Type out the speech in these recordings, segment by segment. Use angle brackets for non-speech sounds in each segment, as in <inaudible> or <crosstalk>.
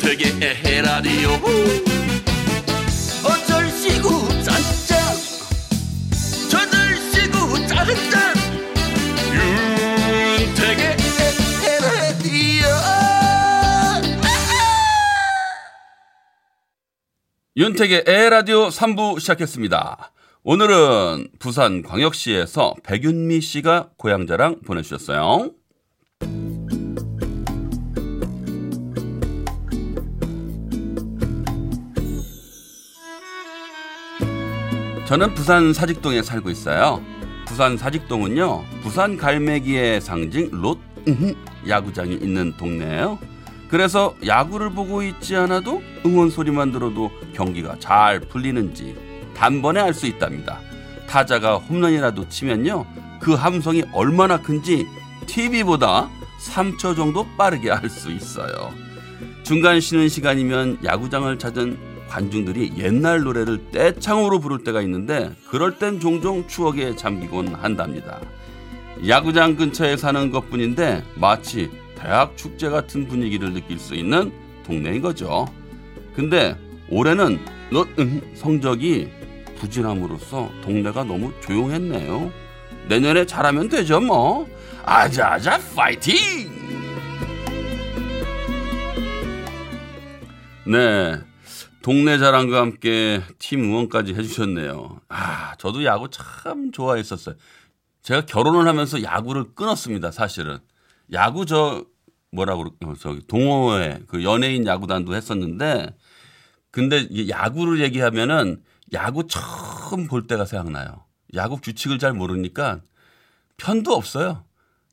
윤택의 에헤라디오 어쩔 시구 짠짠 저들 시구 짠짠 윤택의 에헤라디오 윤택의 에라디오 3부 시작했습니다. 오늘은 부산 광역시에서 백윤미 씨가 고향 자랑 보내주셨어요. 저는 부산 사직동에 살고 있어요. 부산 사직동은요, 부산 갈매기의 상징 롯 야구장이 있는 동네예요. 그래서 야구를 보고 있지 않아도 응원 소리만 들어도 경기가 잘 풀리는지 단번에 알 수 있답니다. 타자가 홈런이라도 치면요, 그 함성이 얼마나 큰지 TV보다 3초 정도 빠르게 알 수 있어요. 중간 쉬는 시간이면 야구장을 찾은 관중들이 옛날 노래를 떼창으로 부를 때가 있는데 그럴 땐 종종 추억에 잠기곤 한답니다. 야구장 근처에 사는 것뿐인데 마치 대학 축제 같은 분위기를 느낄 수 있는 동네인 거죠. 근데 올해는 너 음, 성적이 부진함으로써 동네가 너무 조용했네요. 내년에 잘하면 되죠 뭐. 아자아자 파이팅! 네. 동네 자랑과 함께 팀 응원까지 해주셨네요. 아, 저도 야구 참 좋아했었어요. 제가 결혼을 하면서 야구를 끊었습니다, 사실은. 야구 저, 뭐라고, 그러- 어, 저기, 동호회, 그 연예인 야구단도 했었는데, 근데 야구를 얘기하면은 야구 처음 볼 때가 생각나요. 야구 규칙을 잘 모르니까 편도 없어요.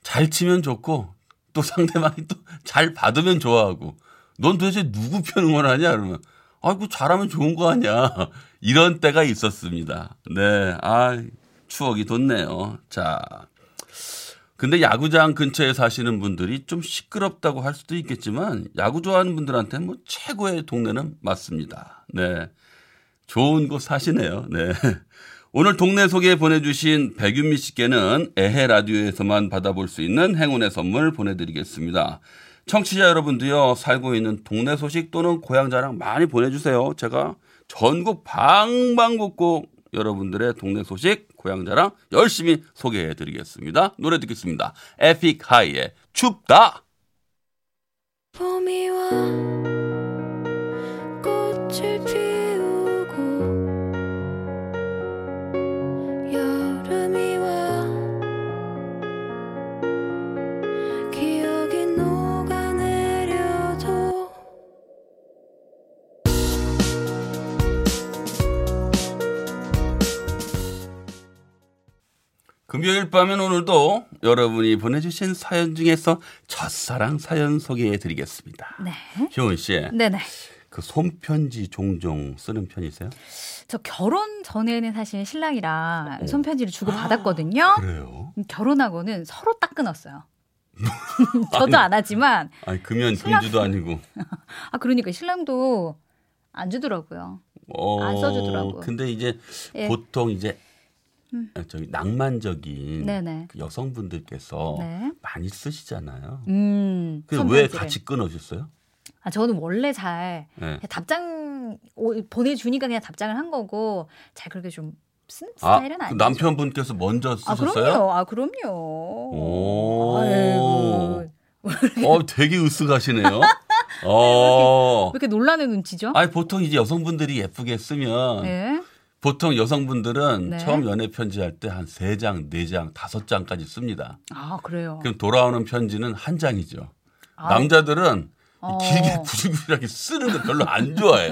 잘 치면 좋고, 또 상대방이 또 잘 받으면 좋아하고, 넌 도대체 누구 편 응원하냐? 그러면, 아이고, 잘하면 좋은 거 아니야. <laughs> 이런 때가 있었습니다. 네. 아, 추억이 돋네요. 자. 근데 야구장 근처에 사시는 분들이 좀 시끄럽다고 할 수도 있겠지만, 야구 좋아하는 분들한테는 뭐 최고의 동네는 맞습니다. 네. 좋은 곳 사시네요. 네. <laughs> 오늘 동네 소개 보내주신 백윤미 씨께는 에헤 라디오에서만 받아볼 수 있는 행운의 선물 보내드리겠습니다. 청취자 여러분도요, 살고 있는 동네 소식 또는 고향 자랑 많이 보내주세요. 제가 전국 방방곡곡 여러분들의 동네 소식, 고향 자랑 열심히 소개해 드리겠습니다. 노래 듣겠습니다. 에픽 하이의 춥다! 봄이 와 꽃을 피 금요일 밤엔 오늘도 여러분이 보내주신 사연 중에서 첫사랑 사연 소개해 드리겠습니다. 네. 효은 씨, 네네. 그 손편지 종종 쓰는 편이세요? 저 결혼 전에는 사실 신랑이랑 어. 손편지를 주고 받았거든요. 그래요? 결혼하고는 서로 딱 끊었어요. <laughs> 저도 안 하지만 아니 금연 신랑- 금주도 아니고. <laughs> 아 그러니까 신랑도 안 주더라고요. 어, 안 써주더라고요. 근데 이제 예. 보통 이제 음. 저기 낭만적인 네네. 그 여성분들께서 네. 많이 쓰시잖아요. 음. 그 왜. 같이 끊어주셨어요? 아 저는 원래 잘 네. 답장 오- 보내주니까 그냥 답장을 한 거고 잘 그렇게 좀쓴 아, 스타일은 그 아니죠. 남편분께서 먼저 아 쓰셨어요? 그럼요. 아 그럼요. 오. 아이고. 어, 되게 으쓱하시네요. <laughs> 어. 왜 이렇게 놀라는 눈치죠? 아니 보통 이제 여성분들이 예쁘게 쓰면 네. 보통 여성분들은 네. 처음 연애 편지 할 때한세 장, 네 장, 다섯 장까지 씁니다. 아 그래요. 그럼 돌아오는 편지는 한 장이죠. 아, 남자들은 어. 길게 <laughs> 구질구질하게 쓰는 거 별로 안 좋아해.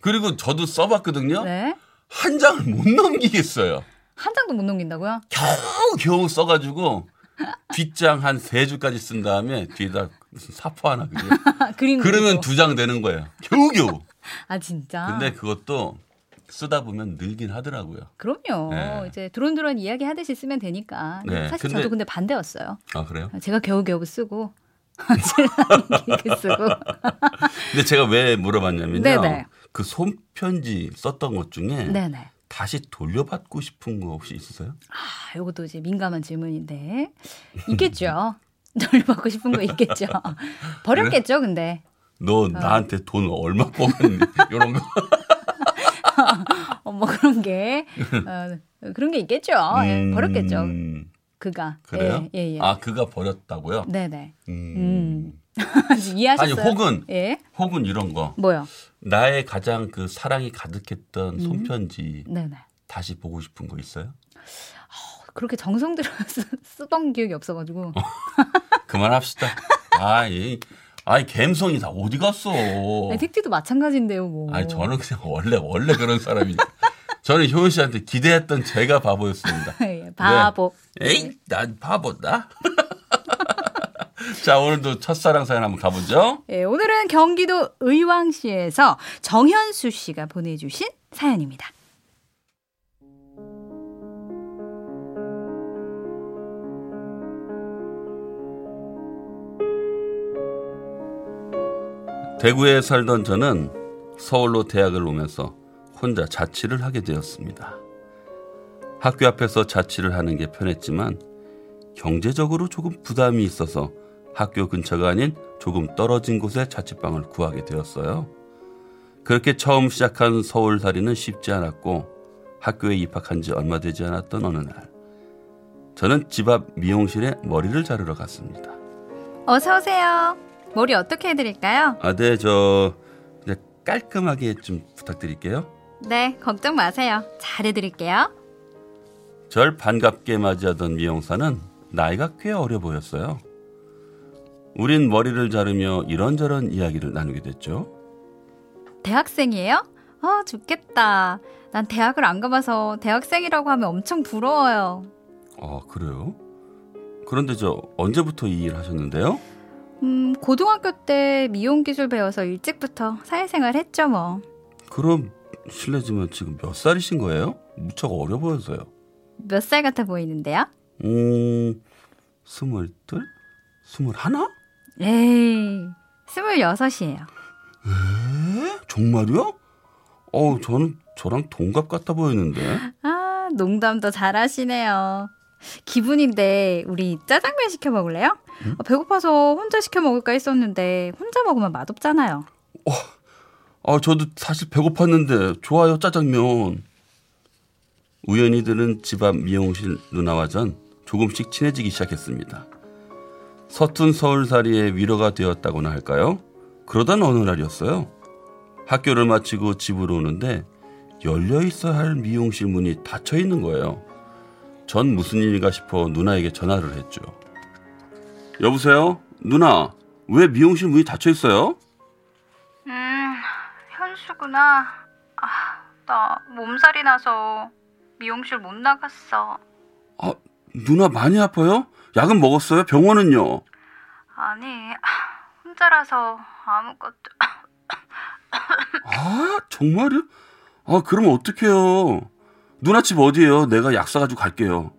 그리고 저도 써봤거든요. 네. 한 장을 못 넘기겠어요. 한 장도 못 넘긴다고요? 겨우 겨우 써가지고 뒷장 한세 줄까지 쓴 다음에 뒤에다 무슨 사포 하나? <laughs> 그림 그러면. 두 장 되는 거예요. 겨우 겨우. 아 진짜. 근데 그것도 쓰다 보면 늘긴 하더라고요. 그럼요. 네. 이제 드론드론 이야기 하듯이 쓰면 되니까. 네, 사실 근데- 저도 근데 반대였어요. 아 그래요? 제가 겨우겨우 쓰고. <laughs> <laughs> 근데 제가 왜 물어봤냐면요. 네네. 그 손편지 썼던 것 중에 네네. 다시 돌려받고 싶은 거 혹시 있으세요? 아, 요것도 이제 민감한 질문인데 있겠죠. <laughs> 돌려받고 싶은 거 있겠죠. 버렸겠죠, 근데. 너 나한테 돈 얼마 뽑았니? 이런 거. <laughs> 어, 뭐 그런 게 어, 그런 게 있겠죠. 예, 버렸겠죠. 음, 그가. 그래요? 예, 예, 예. 아 그가 버렸다고요? 네네. 음. 음. <laughs> 아니 이해하셨어요? 혹은 예. 혹은 이런 거 뭐요? 나의 가장 그 사랑이 음. 가득했던 손편지 네네. 다시 보고 싶은 거 있어요? 그렇게 정성 들여서 <laughs> 쓰던 기억이 없어가지고. 그만합시다. 아 이, 아이 감성이 다 어디 갔어? 아니, 택티도 마찬가지인데요, 뭐. 아니 저는 그냥 원래 원래 그런 사람이니까. 저는 효은 씨한테 기대했던 제가 바보였습니다. <laughs> 예, 바보. 에이, 난 바보다. <laughs> 자, 오늘도 첫사랑 사연 한번 가보죠. 예, 오늘은 경기도 의왕시에서 정현수 씨가 보내주신 사연입니다. 대구에 살던 저는 서울로 대학을 오면서 혼자 자취를 하게 되었습니다. 학교 앞에서 자취를 하는 게 편했지만 경제적으로 조금 부담이 있어서 학교 근처가 아닌 조금 떨어진 곳에 자취방을 구하게 되었어요. 그렇게 처음 시작한 서울살이는 쉽지 않았고 학교에 입학한 지 얼마 되지 않았던 어느 날 저는 집 앞 미용실에 머리를 자르러 갔습니다. 어서 오세요. 머리 어떻게 해드릴까요? 아, 네, 저 그냥 깔끔하게 좀 부탁드릴게요. 네, 걱정 마세요. 잘 해드릴게요. 절 반갑게 맞이하던 미용사는 나이가 꽤 어려 보였어요. 우린 머리를 자르며 이런저런 이야기를 나누게 됐죠. 대학생이에요? 아, 좋겠다. 난 대학을 안 가봐서 대학생이라고 하면 엄청 부러워요. 아, 그래요? 그런데 저 언제부터 이 일 하셨는데요? 음, 고등학교 때 미용 기술 배워서 일찍부터 사회생활 했죠, 뭐. 그럼 실례지만 지금 몇 살이신 거예요? 무척 어려 보여서요. 몇 살 같아 보이는데요? 음, 스물둘? 스물하나? 에이, 스물여섯이에요. 에? 정말요? 어우, 저는 저랑 동갑 같아 보이는데. 아, 농담도 잘하시네요. 기분인데 우리 짜장면 시켜 먹을래요? 아, 배고파서 혼자 시켜 먹을까 했었는데 혼자 먹으면 맛없잖아요. 아, 저도 사실 배고팠는데 좋아요 짜장면. 우연히 들은 집 앞 미용실 누나와 전 조금씩 친해지기 시작했습니다. 서툰 서울살이의 위로가 되었다고나 할까요? 그러던 어느 날이었어요. 학교를 마치고 집으로 오는데 열려 있어야 할 미용실 문이 닫혀 있는 거예요. 전 무슨 일인가 싶어 누나에게 전화를 했죠. 여보세요? 누나, 왜 미용실 문이 닫혀 있어요? 음, 현수구나. 아, 나 몸살이 나서 미용실 못 나갔어. 아, 누나 많이 아파요? 약은 먹었어요? 병원은요? 아니, 혼자라서 아무것도. 아, 정말요? 아, 그럼 어떡해요? 누나 집 어디예요? 내가 약 사가지고 갈게요.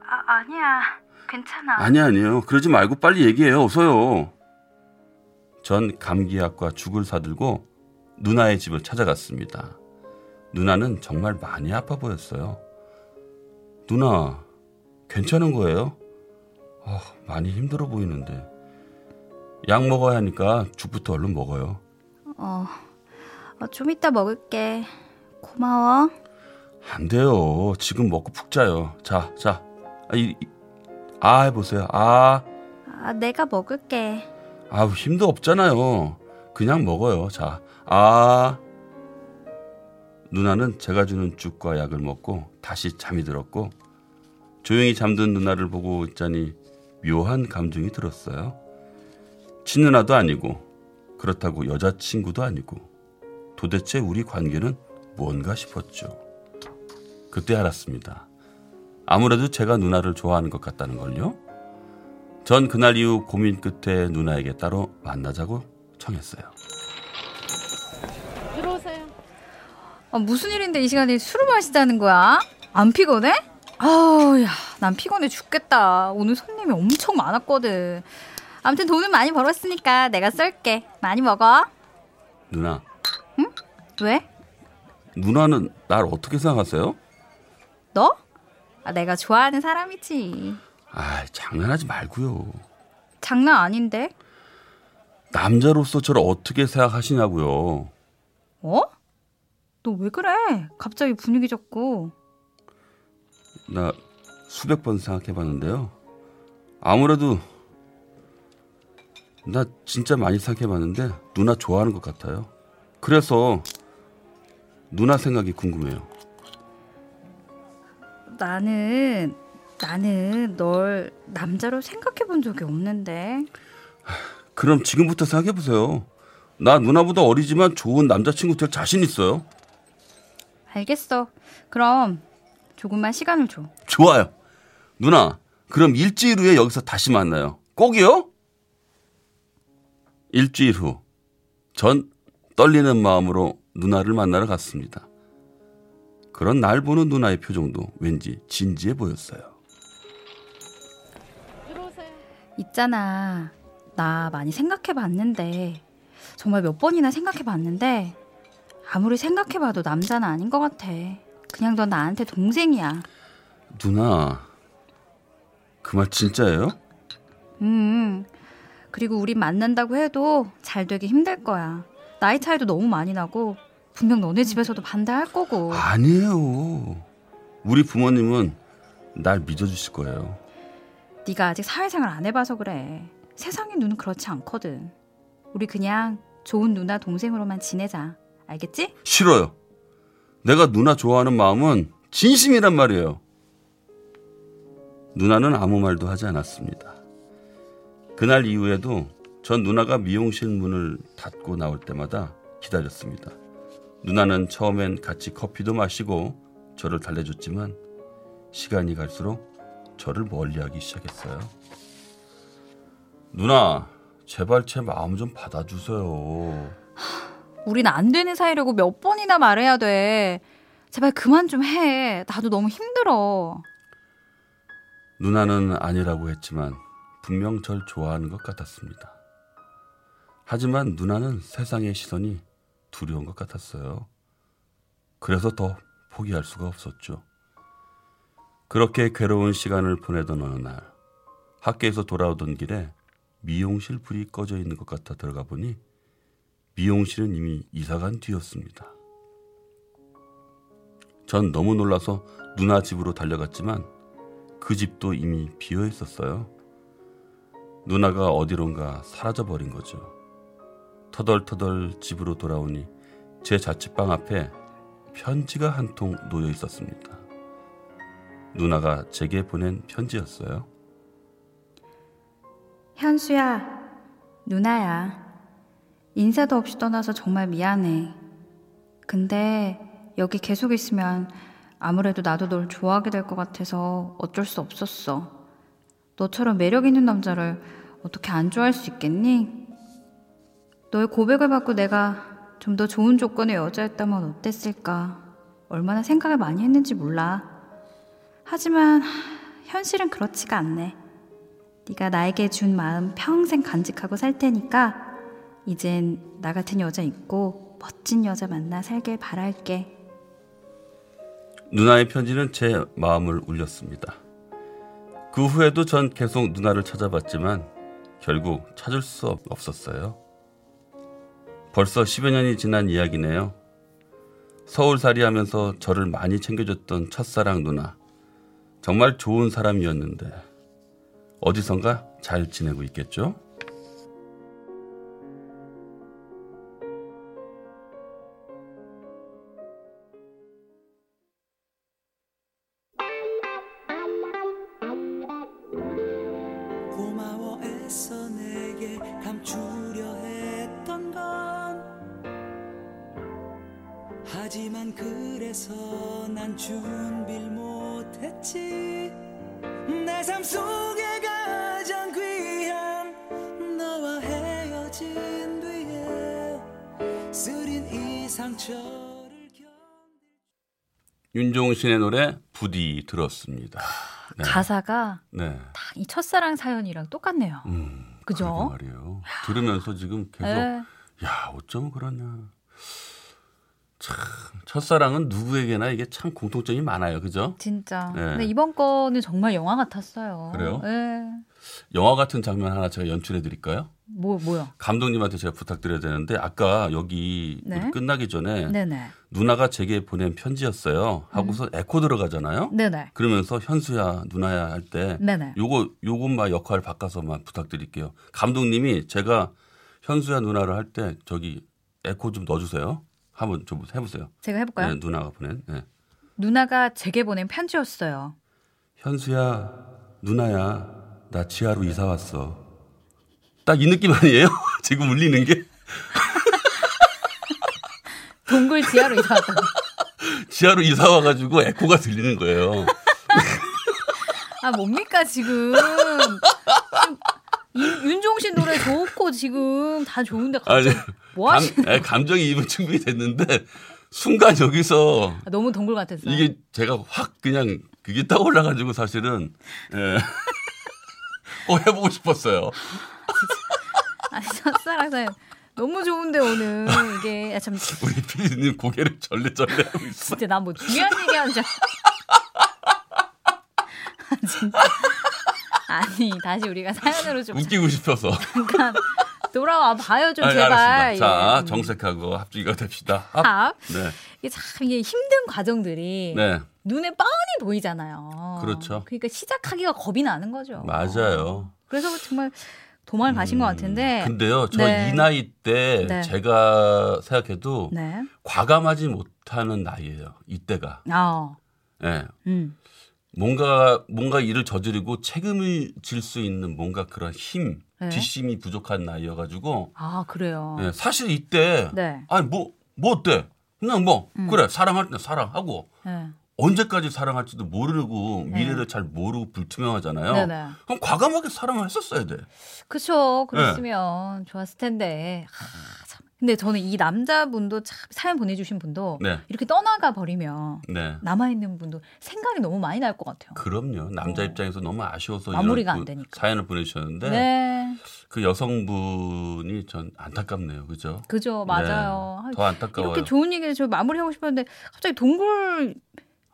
아, 아니야. 괜찮아. 아니, 아니에요. 그러지 말고 빨리 얘기해요. 어서요. 전 감기약과 죽을 사들고 누나의 집을 찾아갔습니다. 누나는 정말 많이 아파 보였어요. 누나, 괜찮은 거예요? 아, 많이 힘들어 보이는데. 약 먹어야 하니까 죽부터 얼른 먹어요. 어, 어, 좀 이따 먹을게. 고마워. 안 돼요. 지금 먹고 푹 자요. 자, 자. 아, 이, 이- 아 해보세요. 아, 아, 내가 먹을게. 아우, 힘도 없잖아요. 그냥 먹어요. 자, 아. 누나는 제가 주는 죽과 약을 먹고 다시 잠이 들었고, 조용히 잠든 누나를 보고 있자니 묘한 감정이 들었어요. 친누나도 아니고, 그렇다고 여자친구도 아니고, 도대체 우리 관계는 뭔가 싶었죠. 그때 알았습니다. 아무래도 제가 누나를 좋아하는 것 같다는 걸요. 전 그날 이후 고민 끝에 누나에게 따로 만나자고 청했어요. 아, 무슨 일인데 이 시간에 술을 마시자는 거야? 안 피곤해? 아우, 야, 난 피곤해 죽겠다. 오늘 손님이 엄청 많았거든. 아무튼 돈은 많이 벌었으니까 내가 쏠게. 많이 먹어. 누나, 왜? 누나는 날 어떻게 생각하세요? 너? 아, 내가 좋아하는 사람이지. 아, 장난하지 말고요. 장난 아닌데? 남자로서 저를 어떻게 생각하시냐고요. 어? 너 왜 그래? 갑자기 분위기 잡고. 나 수백 번 생각해봤는데요. 아무래도 나 진짜 많이 생각해봤는데 누나 좋아하는 것 같아요. 그래서 누나 생각이 궁금해요. 나는 나는 널 남자로 생각해 본 적이 없는데. 그럼 지금부터 생각해 보세요. 나 누나보다 어리지만 좋은 남자친구 될 자신 있어요. 알겠어. 그럼 조금만 시간을 줘. 좋아요. 누나, 그럼 일주일 후에 여기서 다시 만나요. 꼭이요? 일주일 후, 전 떨리는 마음으로 누나를 만나러 갔습니다. 그런 날 보는 누나의 표정도 왠지 진지해 보였어요. 있잖아. 나 많이 생각해 봤는데 정말 몇 번이나 생각해 봤는데 아무리 생각해 봐도 남자는 아닌 것 같아. 그냥 넌 나한테 동생이야. 누나, 그 말 진짜예요? 음. 그리고 우린 만난다고 해도 잘 되기 힘들 거야. 나이 차이도 너무 많이 나고 분명 너네 집에서도 반대할 거고. 아니에요. 우리 부모님은 날 믿어주실 거예요. 네가 아직 사회생활 안 해봐서 그래. 세상의 눈은 그렇지 않거든. 우리 그냥 좋은 누나 동생으로만 지내자. 알겠지? 싫어요. 내가 누나 좋아하는 마음은 진심이란 말이에요. 누나는 아무 말도 하지 않았습니다. 그날 이후에도 전 누나가 미용실 문을 닫고 나올 때마다 기다렸습니다. 누나는 처음엔 같이 커피도 마시고 저를 달래줬지만 시간이 갈수록 저를 멀리하기 시작했어요. 누나, 제발 제 마음 좀 받아주세요. 우린 안 되는 사이라고 몇 번이나 말해야 돼. 제발 그만 좀 해. 나도 너무 힘들어. 누나는 아니라고 했지만 분명 절 좋아하는 것 같았습니다. 하지만 누나는 세상의 시선이 두려운 것 같았어요. 그래서 더 포기할 수가 없었죠. 그렇게 괴로운 시간을 보내던 어느 날 학교에서 돌아오던 길에 미용실 불이 꺼져 있는 것 같아 들어가 보니 미용실은 이미 이사간 뒤였습니다. 전 너무 놀라서 누나 집으로 달려갔지만 그 집도 이미 비어 있었어요. 누나가 어디론가 사라져 버린 거죠. 터덜터덜 집으로 돌아오니 제 자취방 앞에 편지가 한 통 놓여 있었습니다. 누나가 제게 보낸 편지였어요. 현수야, 누나야. 인사도 없이 떠나서 정말 미안해. 근데 여기 계속 있으면 아무래도 나도 널 좋아하게 될 것 같아서 어쩔 수 없었어. 너처럼 매력 있는 남자를 어떻게 안 좋아할 수 있겠니? 너의 고백을 받고 내가 좀 더 좋은 조건의 여자였다면 어땠을까? 얼마나 생각을 많이 했는지 몰라. 하지만 하, 현실은 그렇지가 않네. 네가 나에게 준 마음 평생 간직하고 살 테니까 이젠 나 같은 여자 있고 멋진 여자 만나 살길 바랄게. 누나의 편지는 제 마음을 울렸습니다. 그 후에도 전 계속 누나를 찾아봤지만 결국 찾을 수 없- 없었어요. 벌써 10여 년이 지난 이야기네요. 서울살이 하면서 저를 많이 챙겨줬던 첫사랑 누나. 정말 좋은 사람이었는데 어디선가 잘 지내고 있겠죠? 하지만 그래서 난 준비를 못했지 내 삶 속에 가장 귀한 너와 헤어진 뒤에 쓰린 이 상처를 견 윤종신의 노래 부디 들었습니다. 네. 가사가 네. 딱이 첫사랑 사연이랑 똑같네요. 음, 그죠? 말이에요. 들으면서 지금 계속 네. 야 어쩜 그러냐. 첫사랑은 누구에게나 이게 참 공통점이 많아요. 그죠? 진짜. 네. 근데 이번 거는 정말 영화 같았어요. 그래요? 네. 영화 같은 장면 하나 제가 연출해 드릴까요? 뭐 뭐요? 감독님한테 제가 부탁드려야 되는데 아까 여기 네. 끝나기 전에 네네. 누나가 제게 보낸 편지였어요. 하고서 에코 들어가잖아요. 네네. 그러면서 현수야 누나야 할 때. 요거 요것만 역할 바꿔서만 부탁드릴게요. 감독님이 제가 현수야 누나를 할 때 저기 에코 좀 넣어주세요. 한번 좀 해보세요. 제가 해볼까요? 네, 누나가 보낸. 네. 누나가 제게 보낸 편지였어요. 현수야 누나야 나 지하로 이사 왔어. 딱 이 느낌 아니에요? <laughs> 지금 울리는 게 <laughs> 동굴 지하로 이사 왔다. <laughs> 지하로 이사 와가지고 에코가 들리는 거예요. 아 뭡니까 지금? 지금 이- 윤종신 노래 좋고 지금 다 좋은데 아니 갑자기 뭐 감? 에, 감정이 입은 충분히 됐는데 순간 여기서 아, 너무 동굴 같았어요. 이게 제가 확 그냥 그게 딱 올라가지고 사실은 예. <laughs> 어 해보고 싶었어요. <laughs> 아니 첫사랑 사연 너무 좋은데 오늘 이게 아, 참 우리 피디님 고개를 절레절레 하고 있어. 진짜 난 뭐 중요한 얘기하는 줄. 알- <laughs> 아, 진짜. 아니 다시 우리가 사연으로 좀 웃기고 싶어서. 잠깐 돌아와 봐요 좀 아니, 제발. 알았습니다. 자, 예. 정색하고 합주기가 됩시다. 합. 합. 네. 이게 참 이게 힘든 과정들이 네. 눈에 뻔히 보이잖아요. 그렇죠. 그러니까 시작하기가 겁이 나는 거죠. 맞아요. 그래서 정말 도망을 가신 것 같은데. 근데요, 저이 네. 나이 때 네. 제가 생각해도 네. 과감하지 못하는 나이예요. 이때가. 아, 예. 음. 뭔가 뭔가 일을 저지르고 책임을 질 수 있는 뭔가 그런 힘, 네. 뒷심이 부족한 나이여가지고 아 그래요. 예, 사실 이때 네. 아니 뭐뭐 어때? 그냥 뭐 그래 사랑할 때 사랑하고 네. 언제까지 사랑할지도 모르고 미래를 잘 모르고 불투명하잖아요. 네네. 그럼 과감하게 사랑을 했었어야 돼. 그쵸. 그랬으면 좋았을 텐데. 아, 참. 근데 저는 이 남자분도 참 사연 보내주신 분도 네. 이렇게 떠나가 버리면 네. 남아 있는 분도 생각이 너무 많이 날 것 같아요. 그럼요. 남자 어. 입장에서 너무 아쉬워서 마무리가 안그 되니까. 사연을 보내주셨는데 네. 그 여성분이 전 안타깝네요. 그죠? 그죠. 맞아요. 네, 더 안타까워요. 이렇게 좋은 얘기를 저 마무리하고 싶었는데 갑자기 동굴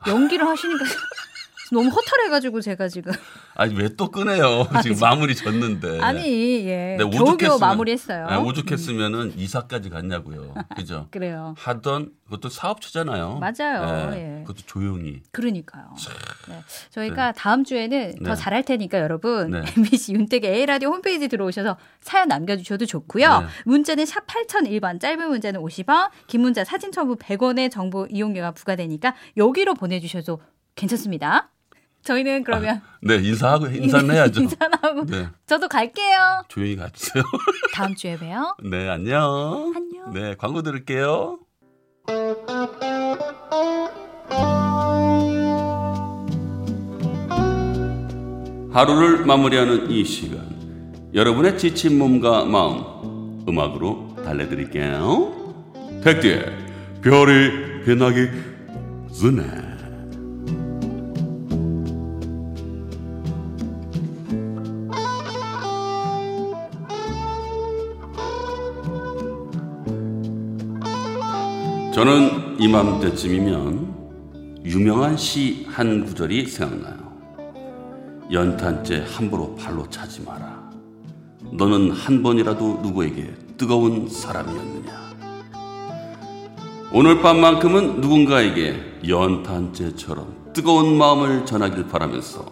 연기를 하시니까 <laughs> 너무 허탈해가지고 제가 지금 아니 왜 또 끄네요? <laughs> 지금 마무리 졌는데. 아니 예 네, 겨우겨우 오죽했으면- 마무리했어요. 네, 오죽했으면은 이사까지 갔냐고요. <laughs> 그죠? 그래요. 하던 그것도 사업체잖아요. 맞아요. 네, 예. 그것도 조용히. 그러니까요. 네. 저희가 다음 주에는 더 네. 잘할 테니까 여러분 네. <laughs> MBC 윤택의 A라디오 홈페이지 들어오셔서 사연 남겨주셔도 좋고요. 네. 문자는 샵 8001번 짧은 문자는 50원 긴 문자 사진 첨부 100원의 정보 이용료가 부과되니까 여기로 보내주셔도 괜찮습니다. 저희는 그러면 네, 인사하고 <laughs> 인사는 해야죠. 인사하고 네, 저도 갈게요. 조용히 가주세요. <laughs> 다음 주에 봬요. 네, 안녕. 안녕. 네, 광고 들을게요. 하루를 마무리하는 이 시간, 여러분의 지친 몸과 마음 음악으로 달래드릴게요. 백디의 별이 빛나기 전에. 저는 이맘때쯤이면 유명한 시 한 구절이 생각나요. 연탄재 함부로 발로 차지 마라. 너는 한 번이라도 누구에게 뜨거운 사람이었느냐. 오늘 밤만큼은 누군가에게 연탄재처럼 뜨거운 마음을 전하길 바라면서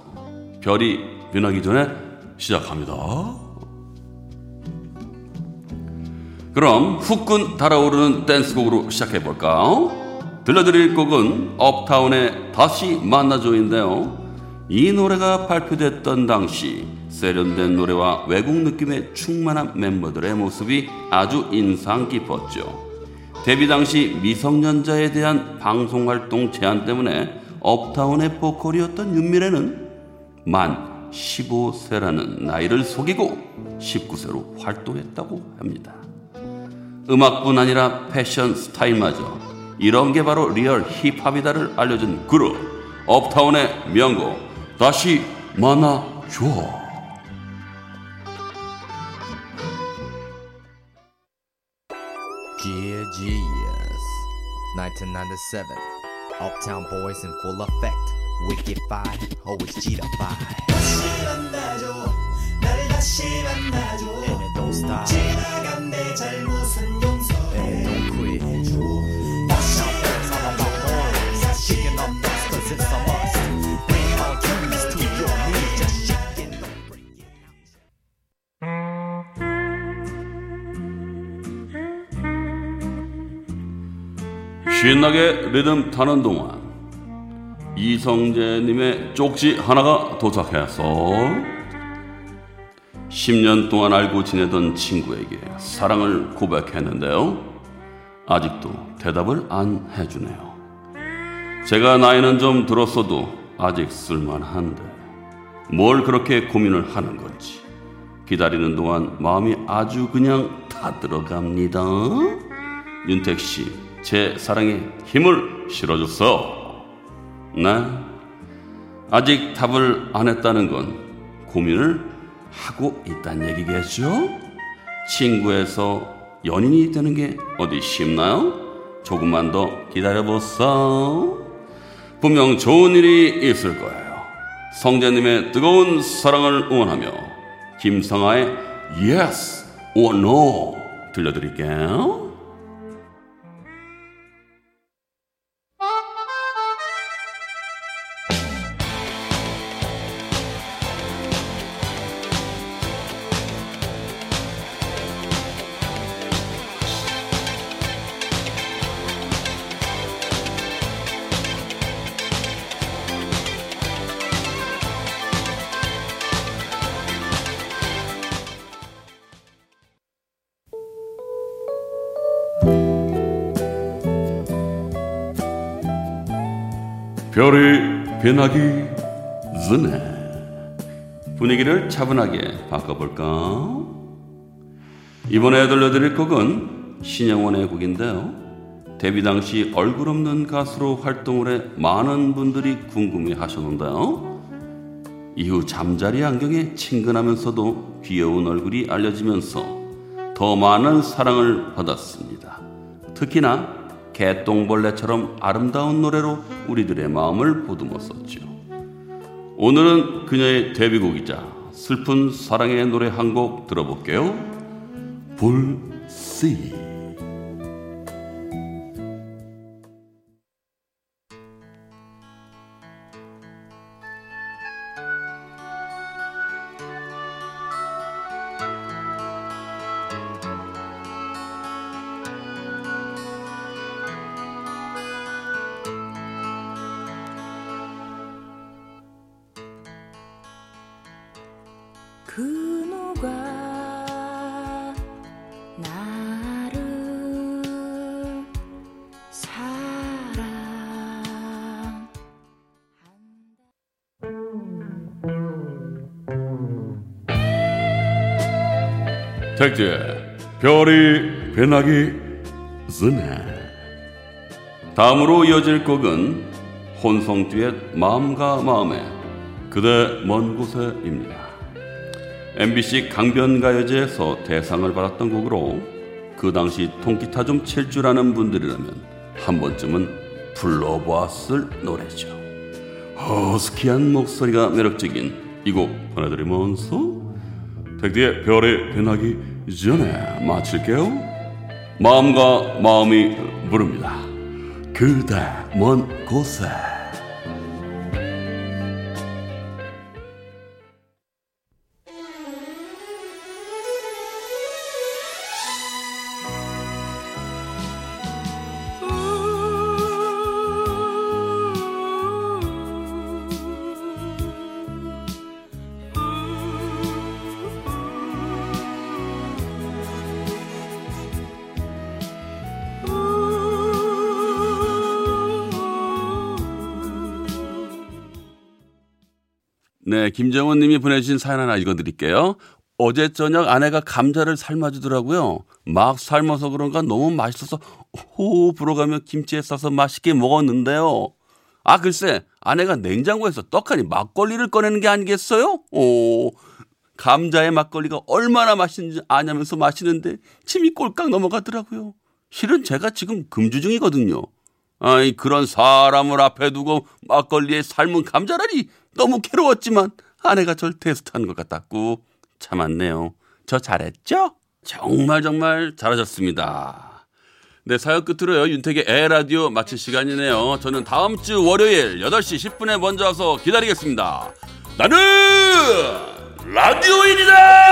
별이 변하기 전에 시작합니다. 그럼 후끈 달아오르는 댄스곡으로 시작해볼까? 들려드릴 곡은 업타운의 다시 만나줘인데요. 이 노래가 발표됐던 당시 세련된 노래와 외국 느낌의 충만한 멤버들의 모습이 아주 인상 깊었죠. 데뷔 당시 미성년자에 대한 방송 활동 제한 때문에 업타운의 보컬이었던 윤미래는 만 15세라는 나이를 속이고 19세로 활동했다고 합니다. 음악뿐 아니라 패션 스타일마저 이런 게 바로 리얼 힙합이다를 알려준 그룹 업타운의 명곡 다시 만나줘 Gear Genius. 1997. Uptown boys in full effect. Wicked five, always cheetah five. 신나게 리듬 타는 동안 이성재님의 쪽지 하나가 도착해서 10년 동안 알고 지내던 친구에게 사랑을 고백했는데요. 아직도 대답을 안 해주네요. 제가 나이는 좀 들었어도 아직 쓸만한데 뭘 그렇게 고민을 하는 건지 기다리는 동안 마음이 아주 그냥 타들어갑니다. 윤택 씨, 제 사랑에 힘을 실어줬어. 네. 아직 답을 안 했다는 건 고민을 하고 있다는 얘기겠죠? 친구에서 연인이 되는 게 어디 쉽나요? 조금만 더 기다려보소. 분명 좋은 일이 있을 거예요. 성재님의 뜨거운 사랑을 응원하며 김성아의 Yes or No 들려드릴게요. 별이 변하기 전에 분위기를 차분하게 바꿔볼까? 이번에 들려드릴 곡은 신영원의 곡인데요. 데뷔 당시 얼굴 없는 가수로 활동을 해 많은 분들이 궁금해 하셨는데요. 이후 잠자리 안경에 친근하면서도 귀여운 얼굴이 알려지면서 더 많은 사랑을 받았습니다. 특히나 개똥벌레처럼 아름다운 노래로 우리들의 마음을 보듬었었죠. 오늘은 그녀의 데뷔곡이자 슬픈 사랑의 노래 한 곡 들어볼게요. 불씨. 택지의 별이 변하기 전에 다음으로 이어질 곡은 혼성 듀엣 마음과 마음의 그대 먼 곳에입니다. MBC 강변가요제에서 대상을 받았던 곡으로 그 당시 통기타 좀 칠 줄 아는 분들이라면 한 번쯤은 불러보았을 노래죠. 허스키한 목소리가 매력적인 이 곡 보내드리면서 택디의 별이 변하기 전에 마칠게요. 마음과 마음이 부릅니다. 그대 먼 곳에. 네, 김정원 님이 보내주신 사연 하나 읽어드릴게요. 어제 저녁 아내가 감자를 삶아주더라고요. 막 삶아서 그런가 너무 맛있어서 호 불어가며 김치에 싸서 맛있게 먹었는데요. 아, 글쎄, 아내가 냉장고에서 떡하니 막걸리를 꺼내는 게 아니겠어요? 오, 감자의 막걸리가 얼마나 맛있는지 아냐면서 마시는데 침이 꼴깍 넘어가더라고요. 실은 제가 지금 금주 중이거든요. 아이 그런 사람을 앞에 두고 막걸리에 삶은 감자라니 너무 괴로웠지만 아내가 절 테스트한 것 같았고 참았네요. 저 잘했죠? 정말 정말 잘하셨습니다. 네, 사연 끝으로요. 윤택의 에라디오 마칠 시간이네요. 저는 다음 주 월요일 8시 10분에 먼저 와서 기다리겠습니다. 나는 라디오인이다!